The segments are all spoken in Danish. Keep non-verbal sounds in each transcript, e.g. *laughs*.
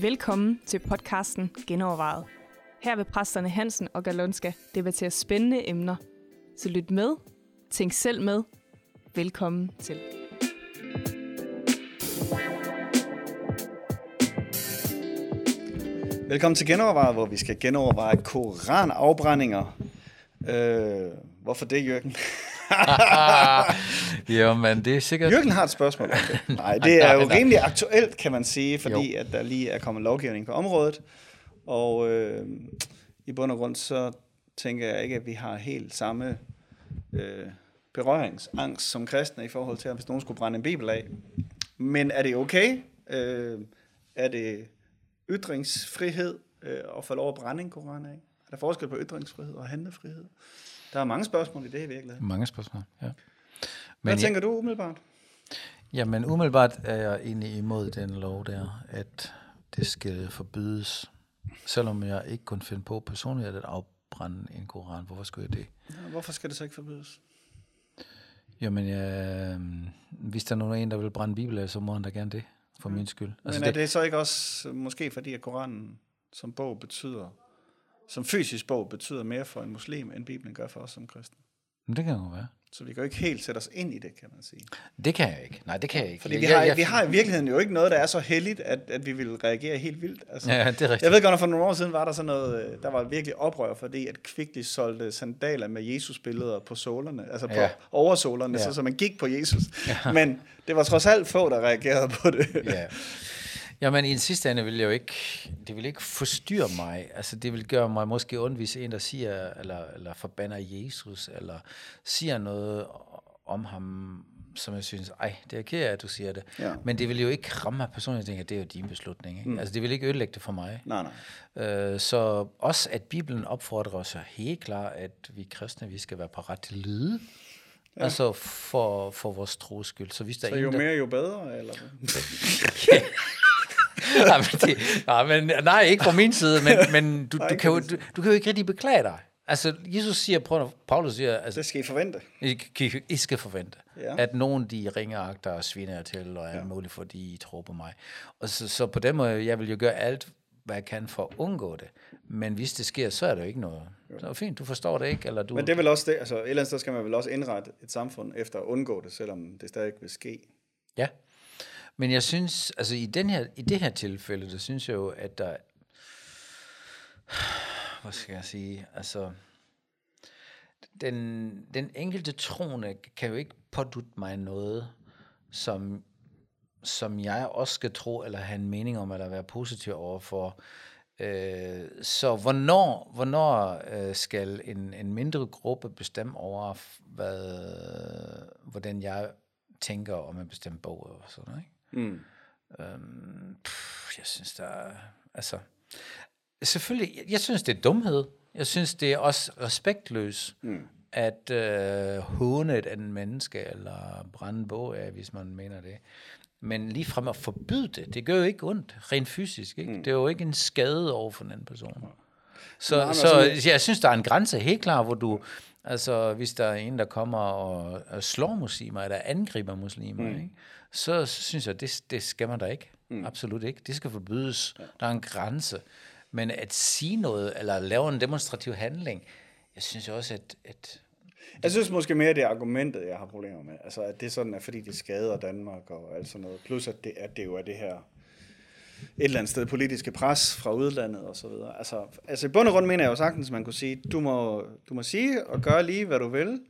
Velkommen til podcasten Genovervejet. Her vil præsterne Hansen og Galonska debattere spændende emner. Så lyt med, tænk selv med. Velkommen til. Velkommen til Genovervejet, hvor vi skal genoverveje koranafbrændinger. Øh, hvorfor det, Jørgen? *laughs* jo, men det er sikkert... Jørgen har et spørgsmål om det. *laughs* Nej, det er jo rimelig aktuelt, kan man sige, fordi jo. at der lige er kommet lovgivning på området. Og øh, i bund og grund, så tænker jeg ikke, at vi har helt samme øh, berøringsangst som kristne i forhold til, at hvis nogen skulle brænde en bibel af. Men er det okay? Øh, er det ytringsfrihed øh, at få lov at brænde en koran af? Er der forskel på ytringsfrihed og handlefrihed? Der er mange spørgsmål i det i virkeligheden. Mange spørgsmål, ja. Men Hvad tænker du umiddelbart? Jamen umiddelbart er jeg egentlig imod den lov der, at det skal forbydes. Selvom jeg ikke kunne finde på personligt at afbrænde en koran. Hvorfor skulle jeg det? Ja, hvorfor skal det så ikke forbydes? Jamen, jeg, hvis der er nogen, der vil brænde bibel så må han da gerne det, for min skyld. Altså, Men er det, det så ikke også måske fordi, at koranen som bog betyder som fysisk bog betyder mere for en muslim, end Bibelen gør for os som kristne. Men det kan jo være. Så vi kan jo ikke helt sætte os ind i det, kan man sige. Det kan jeg ikke. Nej, det kan jeg ikke. Fordi vi har, jeg, jeg, vi har i virkeligheden jo ikke noget, der er så heldigt, at, at vi vil reagere helt vildt. Altså, ja, det er rigtigt. Jeg ved godt, at for nogle år siden var der sådan noget, øh, der var virkelig oprør, fordi at Kvickly solgte sandaler med Jesus-billeder på sålerne, altså på ja. oversålerne, ja. så, så man gik på Jesus. Ja. Men det var trods alt få, der reagerede på det. Ja. Jamen i en sidste ende vil jeg jo ikke, det vil ikke forstyrre mig. Altså det vil gøre mig måske ondt, hvis en, der siger, eller, eller forbander Jesus, eller siger noget om ham, som jeg synes, ej, det er ked af, at du siger det. Ja. Men det vil jo ikke ramme mig personligt, jeg tænker, det er jo din beslutning. Ikke? Mm. Altså det vil ikke ødelægge det for mig. Nej, nej. Øh, så også, at Bibelen opfordrer os helt klart, at vi kristne, vi skal være på ret til lyde. Ja. Altså for, for vores tros skyld. Så, hvis der så jo der... mere, jo bedre? Eller? *laughs* *laughs* nej, men det, nej, men, nej, ikke fra min side, men, *laughs* men du, du, kan jo, du, du kan jo ikke rigtig beklage dig. Altså, Jesus siger, prøv, Paulus siger, altså, det skal I forvente. I, I skal forvente, ja. at nogen de ringer agter og sviner til, og alt ja. muligt, fordi I tror på mig. Og så, så på den måde, jeg vil jo gøre alt, hvad jeg kan for at undgå det. Men hvis det sker, så er det jo ikke noget. Så er fint, du forstår det ikke. Eller du... Men det er vel også det, altså et eller andet sted skal man vel også indrette et samfund efter at undgå det, selvom det stadig vil ske. Ja. Men jeg synes, altså i, den her, i det her tilfælde, der synes jeg jo, at der, hvad skal jeg sige, altså, den, den enkelte troende kan jo ikke pådutte mig noget, som, som jeg også skal tro, eller have en mening om, eller være positiv overfor. Øh, så hvornår, hvornår øh, skal en, en mindre gruppe bestemme over, hvad, hvordan jeg tænker om en bestemt bog og sådan noget, ikke? Mm. Øhm, pff, jeg synes, der er, altså, selvfølgelig, jeg, jeg synes, det er dumhed. Jeg synes, det er også respektløs, mm. at øh, håne et andet menneske, eller brænde bog af, hvis man mener det. Men lige frem at forbyde det, det gør jo ikke ondt, rent fysisk. Ikke? Mm. Det er jo ikke en skade over for en anden person. Så, Nej, så altså, jeg synes, der er en grænse helt klar, hvor du, altså hvis der er en, der kommer og, og slår muslimer, eller angriber muslimer, mm. ikke? Så synes jeg, det, det skal man da ikke. Mm. Absolut ikke. Det skal forbydes. Ja. Der er en grænse. Men at sige noget, eller lave en demonstrativ handling, jeg synes også, at... at jeg synes måske mere, det er argumentet, jeg har problemer med. Altså, at det sådan er, fordi det skader Danmark og alt sådan noget. Plus, at det, at det jo er det her et eller andet sted politiske pres fra udlandet og så videre. Altså, altså i bund og grund mener jeg jo sagtens, at man kunne sige, du må, du må sige og gøre lige, hvad du vil,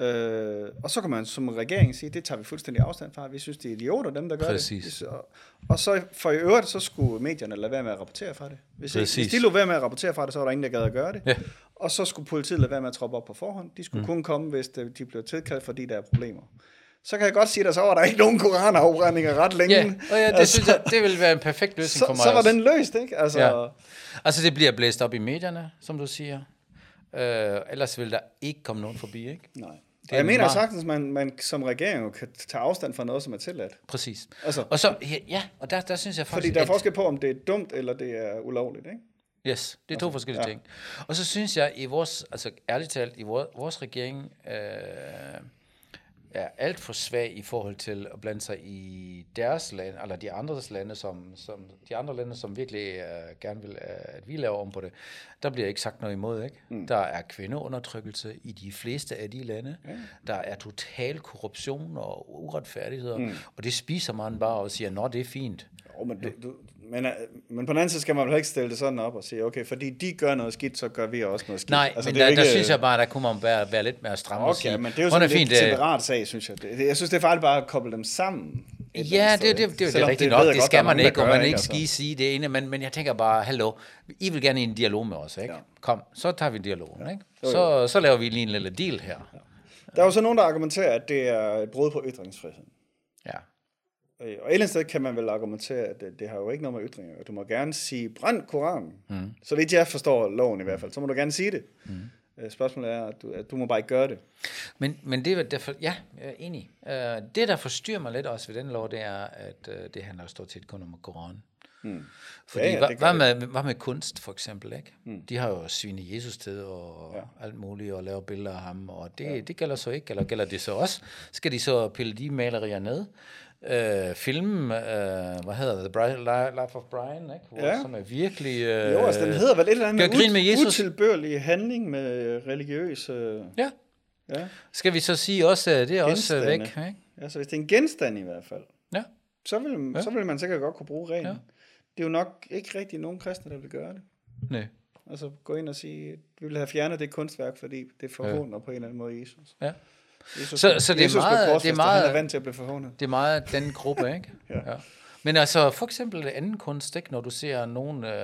Øh, og så kan man som regering sige, det tager vi fuldstændig afstand fra. Vi synes, det er idioter, dem der gør Præcis. det. Og, og så for i øvrigt, så skulle medierne lade være med at rapportere fra det. Hvis, ikke, hvis de lå være med at rapportere fra det, så var der ingen, der gad at gøre det. Ja. Og så skulle politiet lade være med at troppe op på forhånd. De skulle mm. kun komme, hvis de blev tilkaldt, fordi der er problemer. Så kan jeg godt sige, at så var der ikke nogen koranafbrændinger ret længe. Ja, og ja det altså, synes jeg, det vil være en perfekt løsning så, for mig Så var også. den løst, ikke? Altså, ja. altså det bliver blæst op i medierne, som du siger. Øh, ellers vil der ikke komme nogen forbi, ikke? Nej. Det jeg mener meget... sagtens, at man, man som regering kan tage afstand fra noget, som er tilladt. Præcis. Altså, og så, ja, og der, der synes jeg faktisk... Fordi der er forskel på, om det er dumt, eller det er ulovligt, ikke? Yes, det er to forskellige ja. ting. Og så synes jeg, i vores, altså ærligt talt, i vores, vores regering øh, alt for svag i forhold til at blande sig i deres land, eller de andres lande, som, som, de andre lande, som virkelig uh, gerne vil, uh, at vi laver om på det. Der bliver ikke sagt noget imod, ikke? Mm. Der er kvindeundertrykkelse i de fleste af de lande. Mm. Der er total korruption og uretfærdigheder, mm. og det spiser man bare og siger, nå, det er fint. Jo, men, du, du, men, øh, men på den anden side skal man vel ikke stille det sådan op og sige, okay, fordi de gør noget skidt, så gør vi også noget skidt. Nej, altså, men der, ikke, der synes jeg bare, der kunne man være, være lidt mere stram okay, sige. men det er jo sådan er fint, en separat sag, synes jeg. Det, jeg synes, det er faktisk bare at koble dem sammen. Ja, det, det, det, det, det er rigtigt nok. Det skal man ikke, og man ikke altså. skal sige det ene. Men, men jeg tænker bare, hallo, I vil gerne i en dialog med os, ikke? Ja. Kom, så tager vi dialogen, ja. ikke? Så, så laver vi lige en lille deal her. Ja. Der er jo så nogen, der argumenterer, at det er et brud på ytringsfriheden. Øh, og et eller andet sted kan man vel argumentere, at det, det har jo ikke noget med ytringer. Du må gerne sige, brænd Koranen. Mm. Så vidt jeg forstår loven i hvert fald, så må du gerne sige det. Mm. Spørgsmålet er, at du, at du må bare ikke gøre det. Men, men det er derfor, ja, jeg er enig. Uh, det, der forstyrrer mig lidt også ved den lov, det er, at det handler stort set kun om Koranen. Mm. Fordi ja, ja, hvad, hvad, med, hvad med kunst, for eksempel? Ikke? Mm. De har jo svinet Jesus til og ja. alt muligt, og lavet billeder af ham, og det, ja. det gælder så ikke, eller gælder det så også? Skal de så pille de malerier ned? Øh, film, øh, hvad hedder det, The Life of Brian, ikke? Hvor, ja. som er virkelig... Øh, jo, altså den hedder vel et eller andet ud, med Jesus. utilbørlig handling med religiøs... Øh, ja. ja. Skal vi så sige også, at det er Genstande. også væk? Ikke? Ja, så hvis det er en genstand i hvert fald, ja. så, vil, ja. så vil man sikkert godt kunne bruge reglen. Ja. Det er jo nok ikke rigtig nogen kristne, der vil gøre det. Nej. Altså gå ind og sige, vi vil have fjernet det kunstværk, fordi det forhånder ja. på en eller anden måde Jesus. Ja. Jesus, så, så det er meget, det er meget, han er vant til at blive forhånet. Det er meget den gruppe, ikke? *laughs* ja. ja. Men altså, for eksempel anden kunst, ikke? når du ser nogle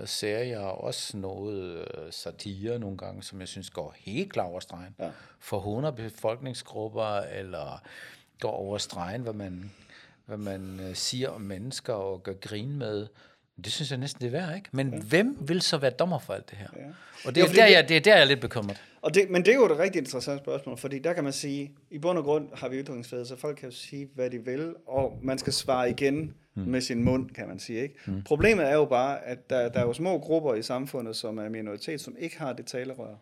øh, serier, også noget øh, satire nogle gange, som jeg synes går helt klar over stregen, ja. forhåner befolkningsgrupper, eller går over stregen, hvad man, hvad man øh, siger om mennesker og gør grin med, det synes jeg næsten det er værd, ikke? Men ja. hvem vil så være dommer for alt det her? Ja. Og det er, jo, der, jeg, det er der, jeg er lidt bekymret. Og det, men det er jo et rigtig interessant spørgsmål, fordi der kan man sige, i bund og grund har vi ytringsfrihed, så folk kan jo sige, hvad de vil, og man skal svare igen hmm. med sin mund, kan man sige. Ikke? Hmm. Problemet er jo bare, at der, der er jo små grupper i samfundet, som er minoritet, som ikke har det talerør.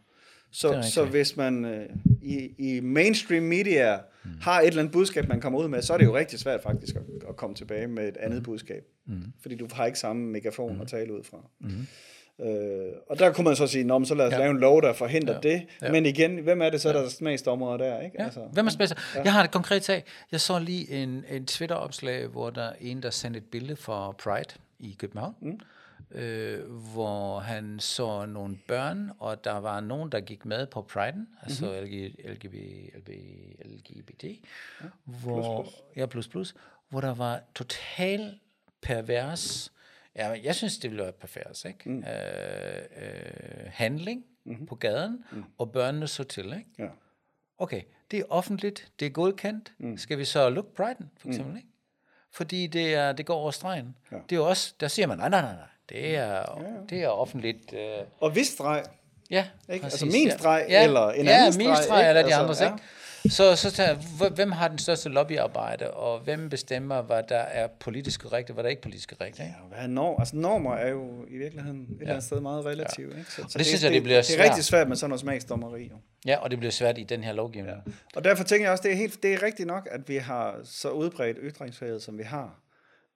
Så, så hvis man øh, i, i mainstream media mm. har et eller andet budskab, man kommer ud med, så er det jo rigtig svært faktisk at, at komme tilbage med et andet budskab. Mm. Fordi du har ikke samme megafon mm. at tale ud fra. Mm. Øh, og der kunne man så sige, Nå, så lad os ja. lave en lov, der forhindrer ja. det. Ja. Men igen, hvem er det så, der er områder der? Ikke? Ja. Altså, hvem er smagsdommer? Ja. Jeg har et konkret sag. Jeg så lige en, en Twitter-opslag, hvor der er en, der sendte et billede for Pride i København. Mm øh, hvor han så nogle børn, og der var nogen, der gik med på Pride'en, altså mm-hmm. LG, LGB, LB, LGBT, ja, hvor, plus, plus. ja, plus plus, hvor der var total pervers, ja, jeg synes, det ville være pervers, ikke? Mm. Øh, øh, handling mm-hmm. på gaden, mm. og børnene så til, ikke? Ja. Okay, det er offentligt, det er godkendt, mm. skal vi så lukke Pride'en, for mm. eksempel, mm. ikke? Fordi det, er, det går over stregen. Ja. Det er også, der siger man, nej, nej, nej, nej, det er, ja. det er offentligt. Øh... Og hvis streg. Ja, ikke? Altså min streg, ja. eller en ja, anden streg. Ja, min streg, eller de altså, andres, ja. Så, så tager, hvem har den største lobbyarbejde, og hvem bestemmer, hvad der er politisk korrekt, og hvad der er ikke politisk korrekt? Ikke? Ja, hvad er norm? Altså normer er jo i virkeligheden et ja. eller andet sted meget relativt. Ja. Ikke? Så, så det, det synes jeg, det bliver svært. Det er rigtig svært med sådan noget smagsdommeri. Jo. Ja, og det bliver svært i den her lovgivning. Ja. Og derfor tænker jeg også, det er, helt, det er rigtigt nok, at vi har så udbredt ytringsfrihed, som vi har.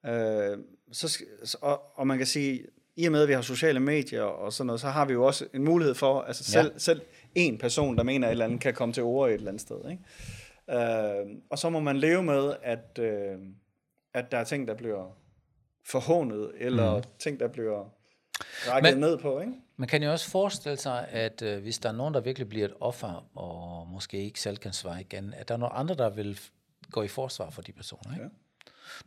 Øh, så, og, og man kan sige, i og med, at vi har sociale medier og sådan noget, så har vi jo også en mulighed for, altså selv, ja. selv en person, der mener et eller andet, kan komme til ord et eller andet sted. Ikke? Øh, og så må man leve med, at, øh, at der er ting, der bliver forhånet, eller mm. ting, der bliver rækket ned på. Ikke? Man kan jo også forestille sig, at øh, hvis der er nogen, der virkelig bliver et offer, og måske ikke selv kan svare igen, at der er nogle andre, der vil gå i forsvar for de personer. Ikke? Ja.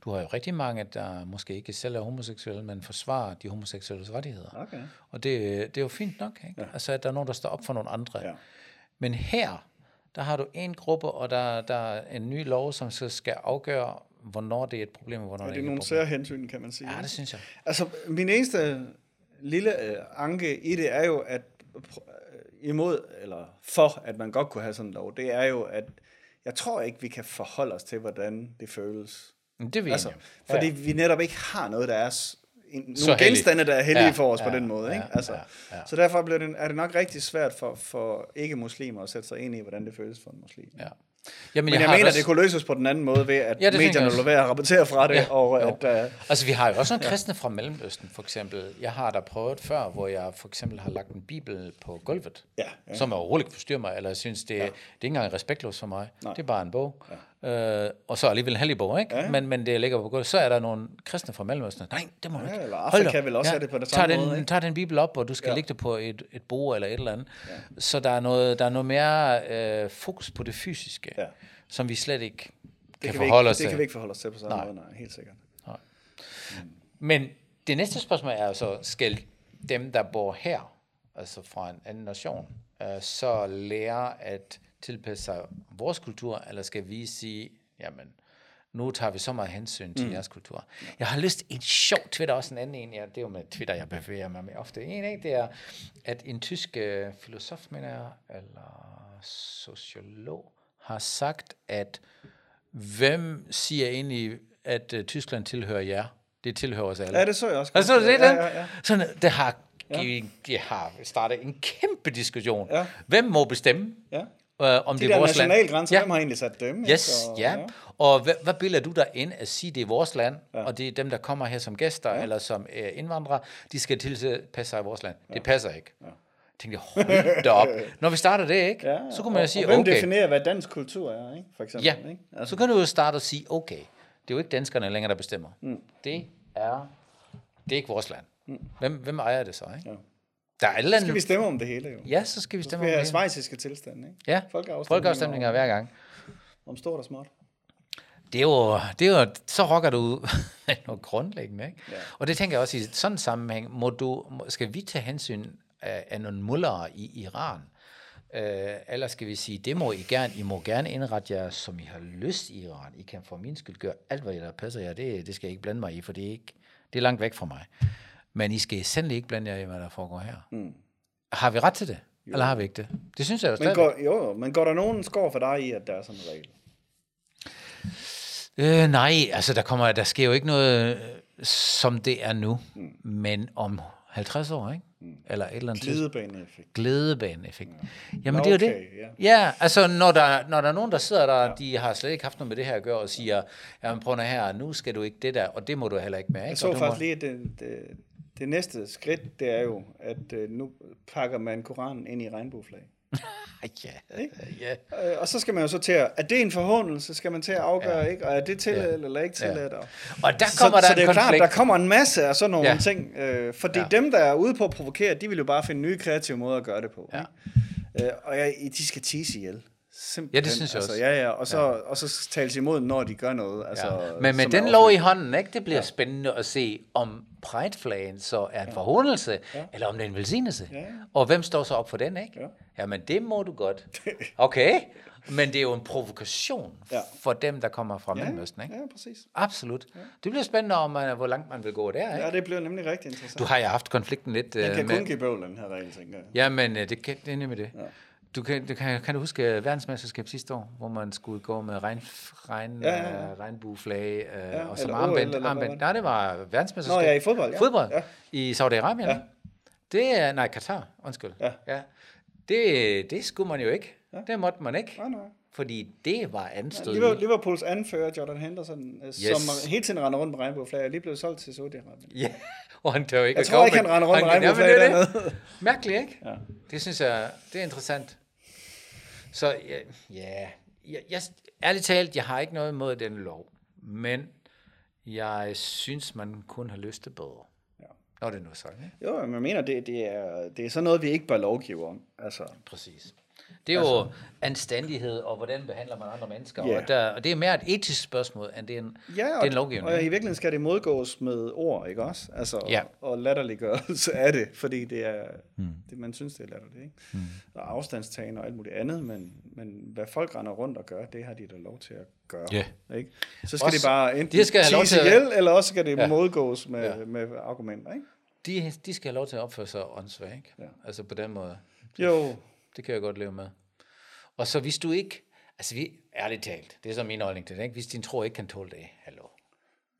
Du har jo rigtig mange, der måske ikke selv er homoseksuelle, men forsvarer de homoseksuelle rettigheder. Okay. Og det, det er jo fint nok, ikke? Ja. Altså, at der er nogen, der står op for nogle andre. Ja. Men her, der har du en gruppe, og der, der er en ny lov, som så skal afgøre, hvornår det er et problem, og hvornår ja, det er nogle særhensyn, kan man sige. Ja, det synes jeg. Altså, min eneste lille uh, anke i det er jo, at uh, imod, eller for, at man godt kunne have sådan en lov, det er jo, at jeg tror ikke, vi kan forholde os til, hvordan det føles det vil altså, Fordi ja. vi netop ikke har noget, der er en, nogle så genstande, der er heldige ja, for os ja, på den måde. ja, Ikke? Altså, ja, ja. Så derfor bliver det, er det nok rigtig svært for, for ikke-muslimer at sætte sig ind i, hvordan det føles for en muslim. Ja. Jamen, Men jeg, jeg mener, også... det kunne løses på den anden måde ved, at ja, medierne lå være at rapportere fra det. Ja, og at, uh... Altså, vi har jo også nogle kristne fra Mellemøsten, for eksempel. Jeg har da prøvet før, hvor jeg for eksempel har lagt en bibel på gulvet, ja, ja. som overhovedet ikke forstyrrer mig, eller jeg synes, det, ja. det er ikke engang respektløst for mig. Nej. Det er bare en bog. Ja. Øh, og så alligevel bog, ikke? Ja. Men, men det ligger på gulvet. Så er der nogle kristne fra Mellemøsten. Nej, det må du ja, ikke. Eller Afrika vil også ja, have det på det samme den, måde. Ikke? Tag den bibel op, og du skal ja. lægge det på et, et bord eller et eller andet. Ja. Så der er noget, der er noget mere øh, fokus på det fysiske. Ja som vi slet ikke kan, det kan forholde ikke, os til. Det kan vi ikke forholde os til på samme nej. måde, nej, helt sikkert. Nej. Mm. Men det næste spørgsmål er så, skal dem, der bor her, altså fra en anden nation, uh, så lære at tilpasse sig vores kultur, eller skal vi sige, jamen, nu tager vi så meget hensyn til mm. jeres kultur. Jeg har lyst en sjov Twitter, også en anden en, ja, det er jo med Twitter, jeg bevæger mig med ofte. En af det er, at en tysk uh, filosof, mener jeg, eller sociolog, har sagt, at hvem siger egentlig, at uh, Tyskland tilhører jer? Det tilhører os alle. Ja, det så jeg også. Altså, det, ja, ja, ja. Sådan, det har, ja. de har startet en kæmpe diskussion. Ja. Hvem må bestemme? Ja. Uh, om de det er vores land. grænser, ja. hvem har egentlig sat dem? Yes, og, ja. ja. Og hvad, hvad bilder du der ind at sige, det er vores land, ja. og det er dem, der kommer her som gæster ja. eller som uh, indvandrere, de skal tilpasse sig i vores land. Ja. Det passer ikke. Ja tænkte jeg, hold da op. *laughs* Når vi starter det, ikke? Ja, så kunne man jo sige, og hvem okay. definerer, hvad dansk kultur er, ikke? For eksempel, ja, ikke? Altså. så kan du jo starte og sige, okay, det er jo ikke danskerne længere, der bestemmer. Mm. Det er, det er ikke vores land. Mm. Hvem, hvem ejer det så, ikke? Ja. Der er så skal vi stemme om det hele, jo. Ja, så skal vi stemme om det hele. svejsiske tilstand, ikke? Ja, folkeafstemninger hver gang. Om stort og småt. Det er jo, det er jo så rokker du *laughs* noget grundlæggende, ikke? Ja. Og det tænker jeg også i sådan en sammenhæng, må du, skal vi tage hensyn af, af nogle mullere i Iran. Øh, eller skal vi sige, det må I gerne, I må gerne indrette jer, som I har lyst i Iran. I kan for min skyld gøre alt, hvad der passer jer. Det, det skal jeg ikke blande mig i, for det er, ikke, det er langt væk fra mig. Men I skal sandelig ikke blande jer i, hvad der foregår her. Mm. Har vi ret til det? Jo. Eller har vi ikke det? Det synes jeg jo men går, Jo, men går der nogen skår for dig i, at der er sådan en regel? Øh, nej, altså der, kommer, der sker jo ikke noget, øh, som det er nu. Mm. Men om 50 år, ikke? Mm. Eller et eller andet Glædebaneeffekt. Glædebaneeffekt. Ja. Jamen, Nå, det er jo det. Ja. ja, altså, når der, når der er nogen, der sidder der, ja. de har slet ikke haft noget med det her at gøre, og siger, jamen, prøv her, nu skal du ikke det der, og det må du heller ikke med. Ikke? Jeg så faktisk må... lige, det, det, det næste skridt, det er jo, at uh, nu pakker man Koranen ind i regnbueflag. *laughs* ja, ja. Øh, og så skal man jo så til at, er det en forhåndelse, skal man til at afgøre, ja. ikke? Og er det tilladt ja. eller ikke tilladt? Ja. Og der kommer så, der så det er konflikt. klart, der kommer en masse af sådan nogle ja. ting, øh, fordi ja. dem, der er ude på at provokere, de vil jo bare finde nye kreative måder at gøre det på. Ja. Ikke? Øh, og ja, de skal tise ihjel. Simpelthen. Ja, det synes jeg altså, også. Ja, ja, og så, ja. og så tales imod, når de gør noget. Altså, ja. Men med den lov i hånden, ikke, det bliver ja. spændende at se, om Pride-flagen så er en ja. forhåndelse, ja. eller om det er en velsignelse. Ja. Og hvem står så op for den, ikke? Ja. Jamen, det må du godt. *laughs* Okay, men det er jo en provokation ja. for dem, der kommer fra ja. Mellemøsten, ikke? Ja, præcis. Absolut. Ja. Det bliver spændende, om man, hvor langt man vil gå der, ikke? Ja, det bliver nemlig rigtig interessant. Du har jo haft konflikten lidt... Den kan med... kun give bøvl, den her regel, tænker jeg. Ja, men det, kan, det er nemlig det. Ja. Du kan, du kan, kan du huske verdensmesterskab sidste år, hvor man skulle gå med regn, regn, ja, ja, ja. Uh, regnbueflag uh, ja, og som armbænd? armbænd. Nej, det var verdensmesterskab. Nå ja, i fodbold. Ja. Fodbold ja. i Saudi-Arabien. Ja. Det er, nej, Katar, undskyld. Ja. ja. Det, det skulle man jo ikke. Ja. Det måtte man ikke. Nej, nej. Fordi det var anstødeligt. Ja, Liverpools anfører, Jordan Henderson, yes. som hele tiden render rundt med regnbueflag, er lige blevet solgt til Saudi-Arabien. Ja, og han tør ikke Jeg tror ikke, han render rundt med regnbueflag dernede. Mærkeligt, ikke? Ja. Det synes jeg, det er interessant. Så ja, ja jeg, jeg, ærligt talt, jeg har ikke noget imod den lov, men jeg synes, man kun har lyst til bedre. Ja. Når det nu er sådan, ikke? Jo, men jeg mener, det, det, er, det er sådan noget, vi ikke bør lovgive om. Altså. Præcis. Det er jo altså, anstændighed, og hvordan behandler man andre mennesker. Yeah. Og, der, og det er mere et etisk spørgsmål, end det er en, ja, og, det er en lovgivning. og i virkeligheden skal det modgås med ord, ikke også? Altså, ja. og, og latterliggørelse af det, fordi det er, mm. det, man synes, det er latterligt. Ikke? Mm. Og afstandstagen og alt muligt andet, men, men hvad folk render rundt og gør, det har de da lov til at gøre. Yeah. Ikke? Så skal også, de bare enten de skal have lov til ihjel, eller også skal det ja. modgås med, ja. med argumenter. Ikke? De, de skal have lov til at opføre sig åndssvagt. Ja. Altså på den måde. Jo, det kan jeg godt leve med. Og så hvis du ikke, altså vi, ærligt talt, det er så min holdning til det, ikke? hvis din tro ikke kan tåle det, hallo.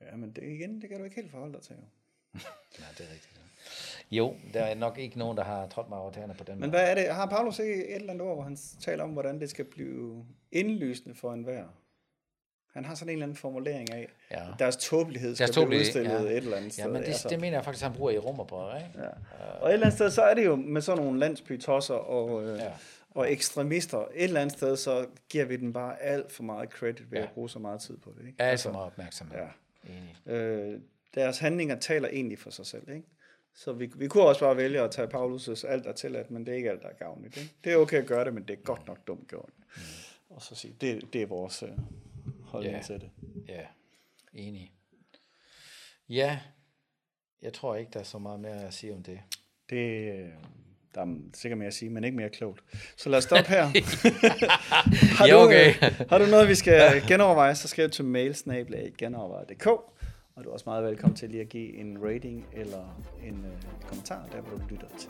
Ja, men det, igen, det kan du ikke helt forholde dig til. ja, *laughs* det er rigtigt. Jo, der er nok ikke nogen, der har trådt mig over tæerne på den Men måde. hvad er det? Har Paulus ikke et eller andet ord, hvor han taler om, hvordan det skal blive indlysende for enhver? Han har sådan en eller anden formulering af, Ja. deres tåbelighed skal Deres blive tåbelighed, udstillet ja. et eller andet sted. Ja, men det, altså. det mener jeg faktisk, han bruger i Romerbrevet, ikke? Ja. Og et eller andet sted, så er det jo med sådan nogle landsbytosser og, øh, Ja. og ekstremister. Et eller andet sted, så giver vi den bare alt for meget credit ved Ja. at bruge så meget tid på det. Ikke? Er altså, så meget opmærksomhed. ja. Enig. Øh, deres handlinger taler egentlig for sig selv. Ikke? Så vi, vi kunne også bare vælge at tage Paulus' alt er tilladt, men det er ikke alt, der er gavnligt. Ikke? Det er okay at gøre det, men det er godt nok dumt gjort. Mm. Og så sige, det, det er vores øh, holdning Ja. til det. Ja, enig. Ja, jeg tror ikke, der er så meget mere at sige om det. Det, øh, der er sikkert mere at sige, men ikke mere klogt. Så lad os stoppe her. *laughs* har, Ja, okay. øh, har du noget, vi skal genoverveje, så skriv til mailsnablag.genoverveje.dk og du er også meget velkommen til lige at give en rating eller en øh, kommentar, der hvor du lytter til.